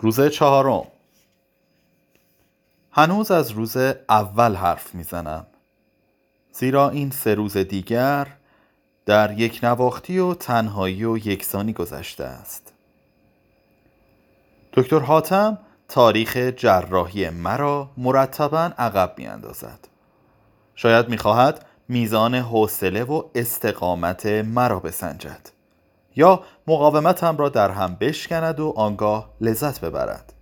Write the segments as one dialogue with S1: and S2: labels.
S1: روز چهارم. هنوز از روز اول حرف می‌زنم. زیرا این سه روز دیگر در یک نواختی و تنهایی و یکسانی گذشته است. دکتر حاتم تاریخ جراحی مرا مرتبا عقب می اندازد شاید می‌خواهد میزان حوصله و استقامت مرا بسنجد. یا مقاومتم را در هم بشکند و آنگاه لذت ببرد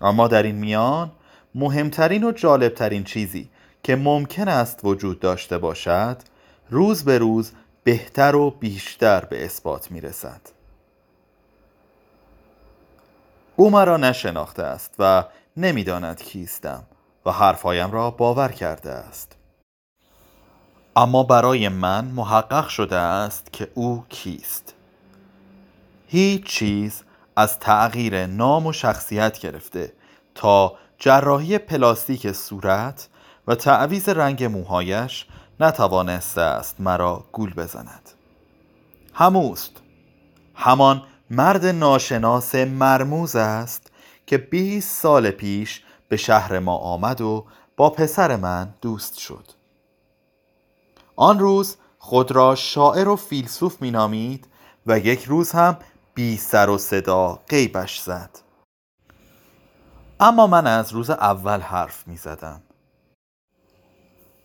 S1: اما در این میان مهمترین و جالبترین چیزی که ممکن است وجود داشته باشد روز به روز بهتر و بیشتر به اثبات می رسد او مرا نشناخته است و نمی‌داند کیستم و حرفهایم را باور کرده است. اما برای من محقق شده است که او کیست هیچ چیز از تغییر نام و شخصیت گرفته تا جراحی پلاستیک صورت و تعویز رنگ موهایش نتوانسته است مرا گول بزند. هموست. همان مرد ناشناس مرموز است که 20 سال پیش به شهر ما آمد و با پسر من دوست شد. آن روز خود را شاعر و فیلسوف مینامید و یک روز هم بی سر و صدا غیبش زد. اما من از روز اول حرف می زدم.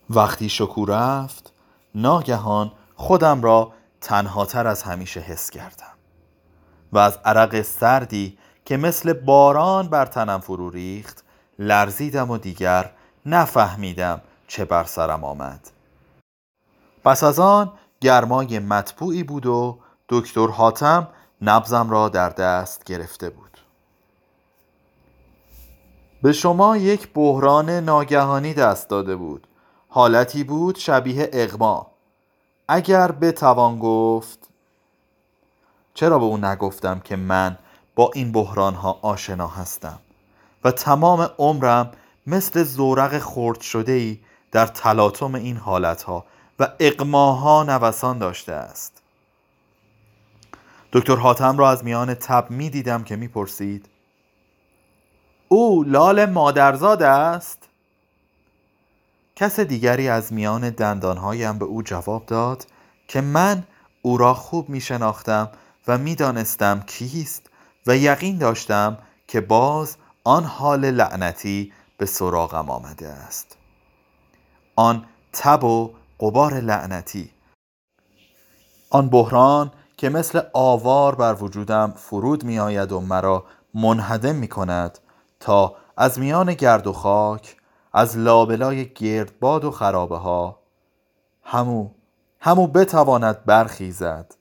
S1: وقتی شکو رفت ناگهان خودم را تنهاتر از همیشه حس کردم و از عرق سردی که مثل باران بر تنم فرو ریخت لرزیدم و دیگر نفهمیدم چه بر سرم آمد. پس از آن گرمای مطبوعی بود و دکتر حاتم نبزم را در دست گرفته بود. به شما یک بحران ناگهانی دست داده بود. حالتی بود شبیه اغما. اگر بتوان گفت چرا به او نگفتم که من با این بحران ها آشنا هستم و تمام عمرم مثل زورق خرد شده ای در تلاطم این حالت ها و اقماها نوسان داشته است؟ دکتر حاتم را از میان تب می دیدم که می پرسید او لال مادرزاد است؟ کس دیگری از میان دندانهایم به او جواب داد که من او را خوب می شناختم و می دانستم کیست و یقین داشتم که باز آن حال لعنتی به سراغم آمده است. آن تب و قبار لعنتی. آن بحران که مثل آوار بر وجودم فرود می آید و مرا منهدم می کند تا از میان گرد و خاک از لابلای گردباد و خرابه ها همو همو بتواند برخیزد.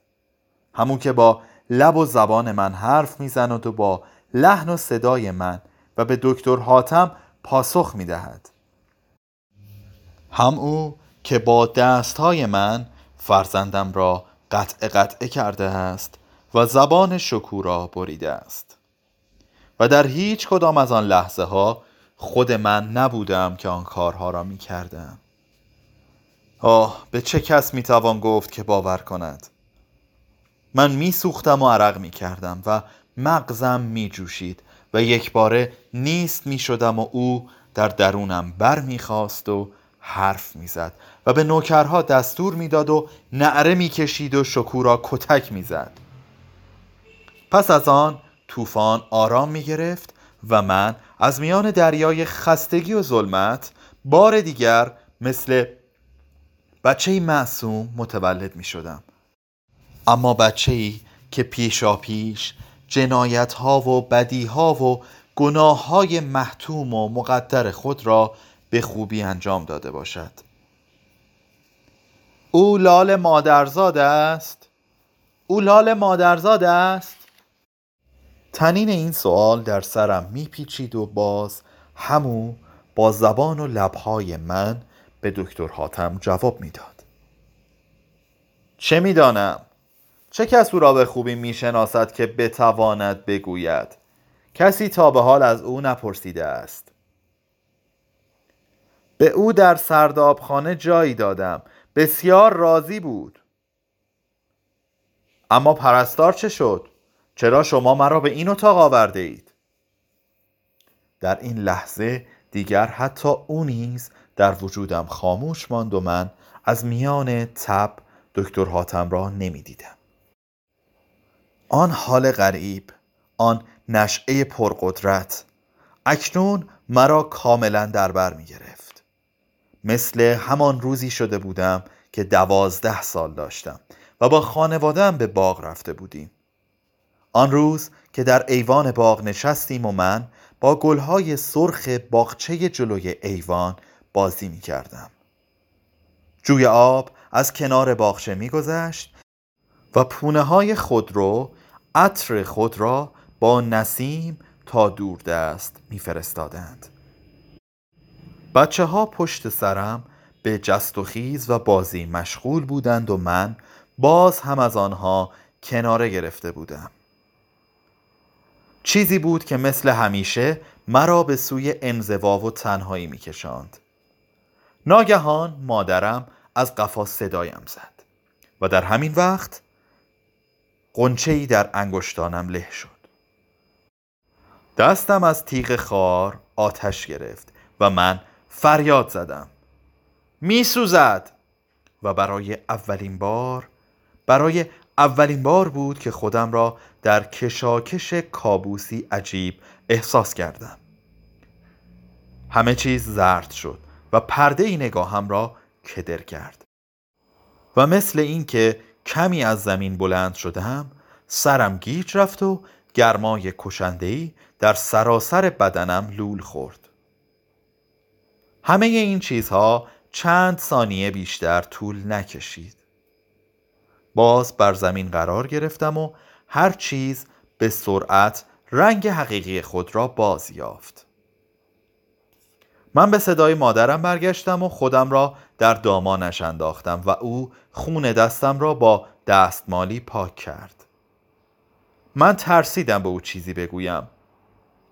S1: همو که با لب و زبان من حرف می‌زند و با لحن و صدای من و به دکتر حاتم پاسخ می‌دهد. هم او که با دستهای من فرزندم را قطع قطعه کرده است و زبان شکورا بریده است. و در هیچ کدام از آن لحظه ها خود من نبودم که آن کارها را می کردم. آه به چه کس می توان گفت که باور کند؟ من می سوختم و عرق می کردم و مغزم می جوشید و یک باره نیست می شدم و او در درونم بر می خواست و حرف می‌زد و به نوکرها دستور می‌داد و نعره می‌کشید و شکورا کتک می‌زد. پس از آن طوفان آرام می‌گرفت و من از میان دریای خستگی و ظلمت بار دیگر مثل بچه معصوم متولد می شدم اما بچه ای که پیشا پیش جنایت ها و بدی ها و گناه های محتوم و مقدر خود را به خوبی انجام داده باشد. او لال مادرزاد است. او لال مادرزاد است. تنین این سوال در سرم میپیچید و باز همو با زبان و لبهای من به دکتر حاتم جواب می‌داد. چه می‌دانم؟ چه کس او را به خوبی می‌شناسد که بتواند بگوید؟ کسی تا به حال از او نپرسیده است. به او در سردابخانه جایی دادم بسیار راضی بود اما پرستار چه شد؟ چرا شما مرا به این اتاق آورده اید؟ در این لحظه دیگر حتی او نیز در وجودم خاموش ماند و من از میان تب دکتر حاتم را نمی‌دیدم آن حال غریب آن نشعه پرقدرت اکنون مرا کاملا در بر می گرفت مثل همان روزی شده بودم که دوازده سال داشتم و با خانوادم به باغ رفته بودیم. آن روز که در ایوان باغ نشستیم و من با گلهای سرخ باغچه جلوی ایوان بازی می کردم جوی آب از کنار باغچه می گذشت و پونه های خود رو عطر خود را با نسیم تا دور دست میفرستادند. بچه ها پشت سرم به جست و خیز و بازی مشغول بودند و من باز هم از آنها کناره گرفته بودم. چیزی بود که مثل همیشه مرا به سوی انزوا و تنهایی میکشاند. ناگهان مادرم از قفا صدایم زد و در همین وقت قنچه در انگشتانم له شد. دستم از تیغ خار آتش گرفت و من فریاد زدم. می سوزد و برای اولین بار برای اولین بار بود که خودم را در کشاکش کابوسی عجیب احساس کردم. همه چیز زرد شد و پرده ای نگاهم را کدر کرد. و مثل اینکه کمی از زمین بلند شدم سرم گیج رفت و گرمای کشندهی در سراسر بدنم لول خورد. همه این چیزها چند ثانیه بیشتر طول نکشید. باز بر زمین قرار گرفتم و هر چیز به سرعت رنگ حقیقی خود را باز یافت. من به صدای مادرم برگشتم و خودم را در دامانش انداختم و او خون دستم را با دستمالی پاک کرد. من ترسیدم به او چیزی بگویم.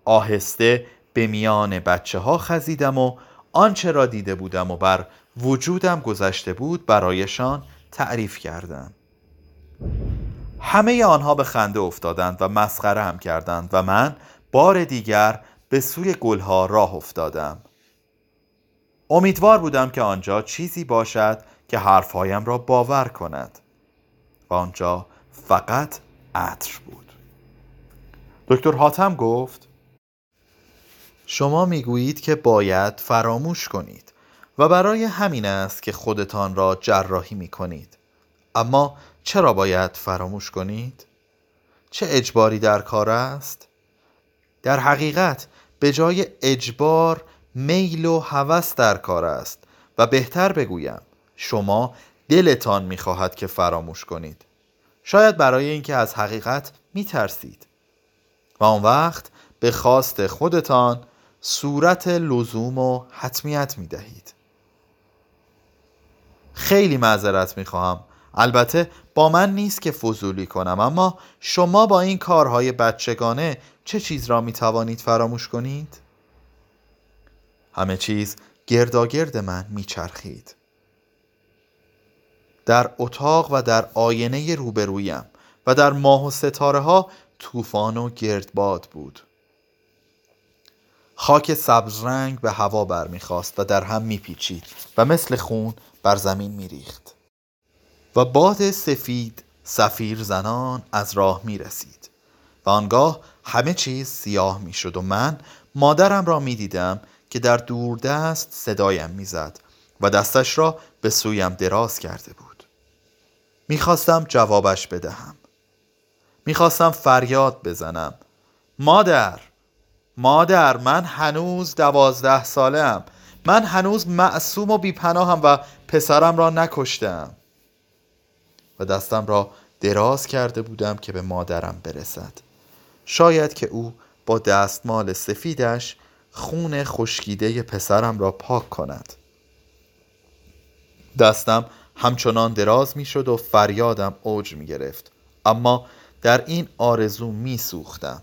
S1: آهسته به میان بچه ها خزیدم و آنچه را دیده بودم و بر وجودم گذشته بود برایشان تعریف کردم. همه آنها به خنده افتادند و مسخره هم کردند و من بار دیگر به سوی گلها راه افتادم. امیدوار بودم که آنجا چیزی باشد که حرفهایم را باور کند. و آنجا فقط عطر بود. دکتر حاتم گفت شما می‌گویید که باید فراموش کنید و برای همین است که خودتان را جراحی می کنید اما چرا باید فراموش کنید؟ چه اجباری در کار است؟ در حقیقت به جای اجبار میل و هوس در کار است و بهتر بگویم شما دلتان می‌خواهد که فراموش کنید شاید برای اینکه از حقیقت میترسید و آن وقت به خواست خودتان صورت لزوم و حتمیت می دهید خیلی معذرت می خواهم البته با من نیست که فضولی کنم اما شما با این کارهای بچگانه چه چیز را می توانید فراموش کنید؟ همه چیز گرداگرد من میچرخید. در اتاق و در آینه روبرویم و در ماه و ستاره ها طوفان و گردباد بود. خاک سبز رنگ به هوا برمیخواست و در هم میپیچید و مثل خون بر زمین میریخت. و باد سفید سفیر زنان از راه می رسید و آنگاه همه چیز سیاه می شد و من مادرم را می دیدم که در دوردست صدایم می‌زد و دستش را به سویم دراز کرده بود. می‌خواستم جوابش بدهم. می‌خواستم فریاد بزنم. مادر! مادر من هنوز دوازده ساله ام من هنوز معصوم و بیپناهم و پسرم را نکشتم. و دستم را دراز کرده بودم که به مادرم برسد. شاید که او با دستمال سفیدش خون خشکیده پسرم را پاک کند. دستم همچنان دراز می شد و فریادم اوج می گرفت اما در این آرزو می سوختم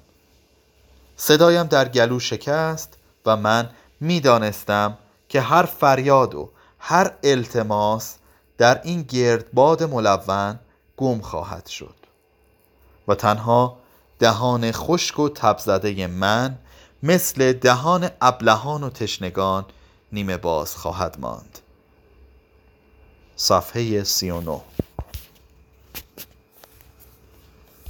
S1: صدایم در گلو شکست و من می دانستم که هر فریاد و هر التماس در این گردباد ملون گم خواهد شد. و تنها دهان خشک و تبزده من مثل دهان ابلهان و تشنگان نیمه باز خواهد ماند. صفحه 39